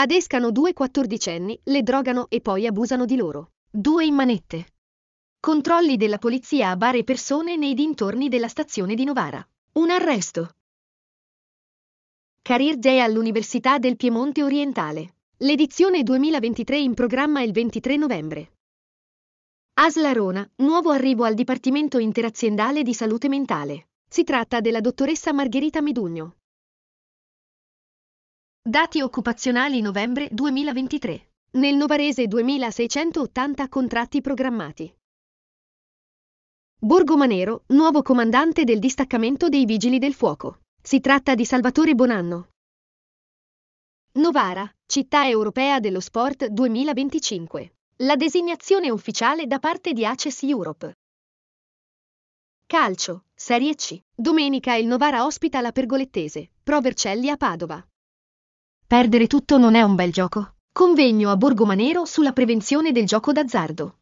Adescano due quattordicenni, le drogano e poi abusano di loro. Due in manette. Controlli della polizia a bar persone nei dintorni della stazione di Novara. Un arresto. Career Day all'Università del Piemonte Orientale. L'edizione 2023 in programma il 23 novembre. ASL Rona, nuovo arrivo al Dipartimento Interaziendale di Salute Mentale. Si tratta della dottoressa Margherita Medugno. Dati occupazionali novembre 2023. Nel Novarese 2680 contratti programmati. Borgo Manero, nuovo comandante del distaccamento dei Vigili del Fuoco. Si tratta di Salvatore Bonanno. Novara, città europea dello sport 2025. La designazione ufficiale da parte di Access Europe. Calcio, Serie C. Domenica il Novara ospita la Pergolettese, Pro Vercelli a Padova. Perdere tutto non è un bel gioco. Convegno a Borgomanero sulla prevenzione del gioco d'azzardo.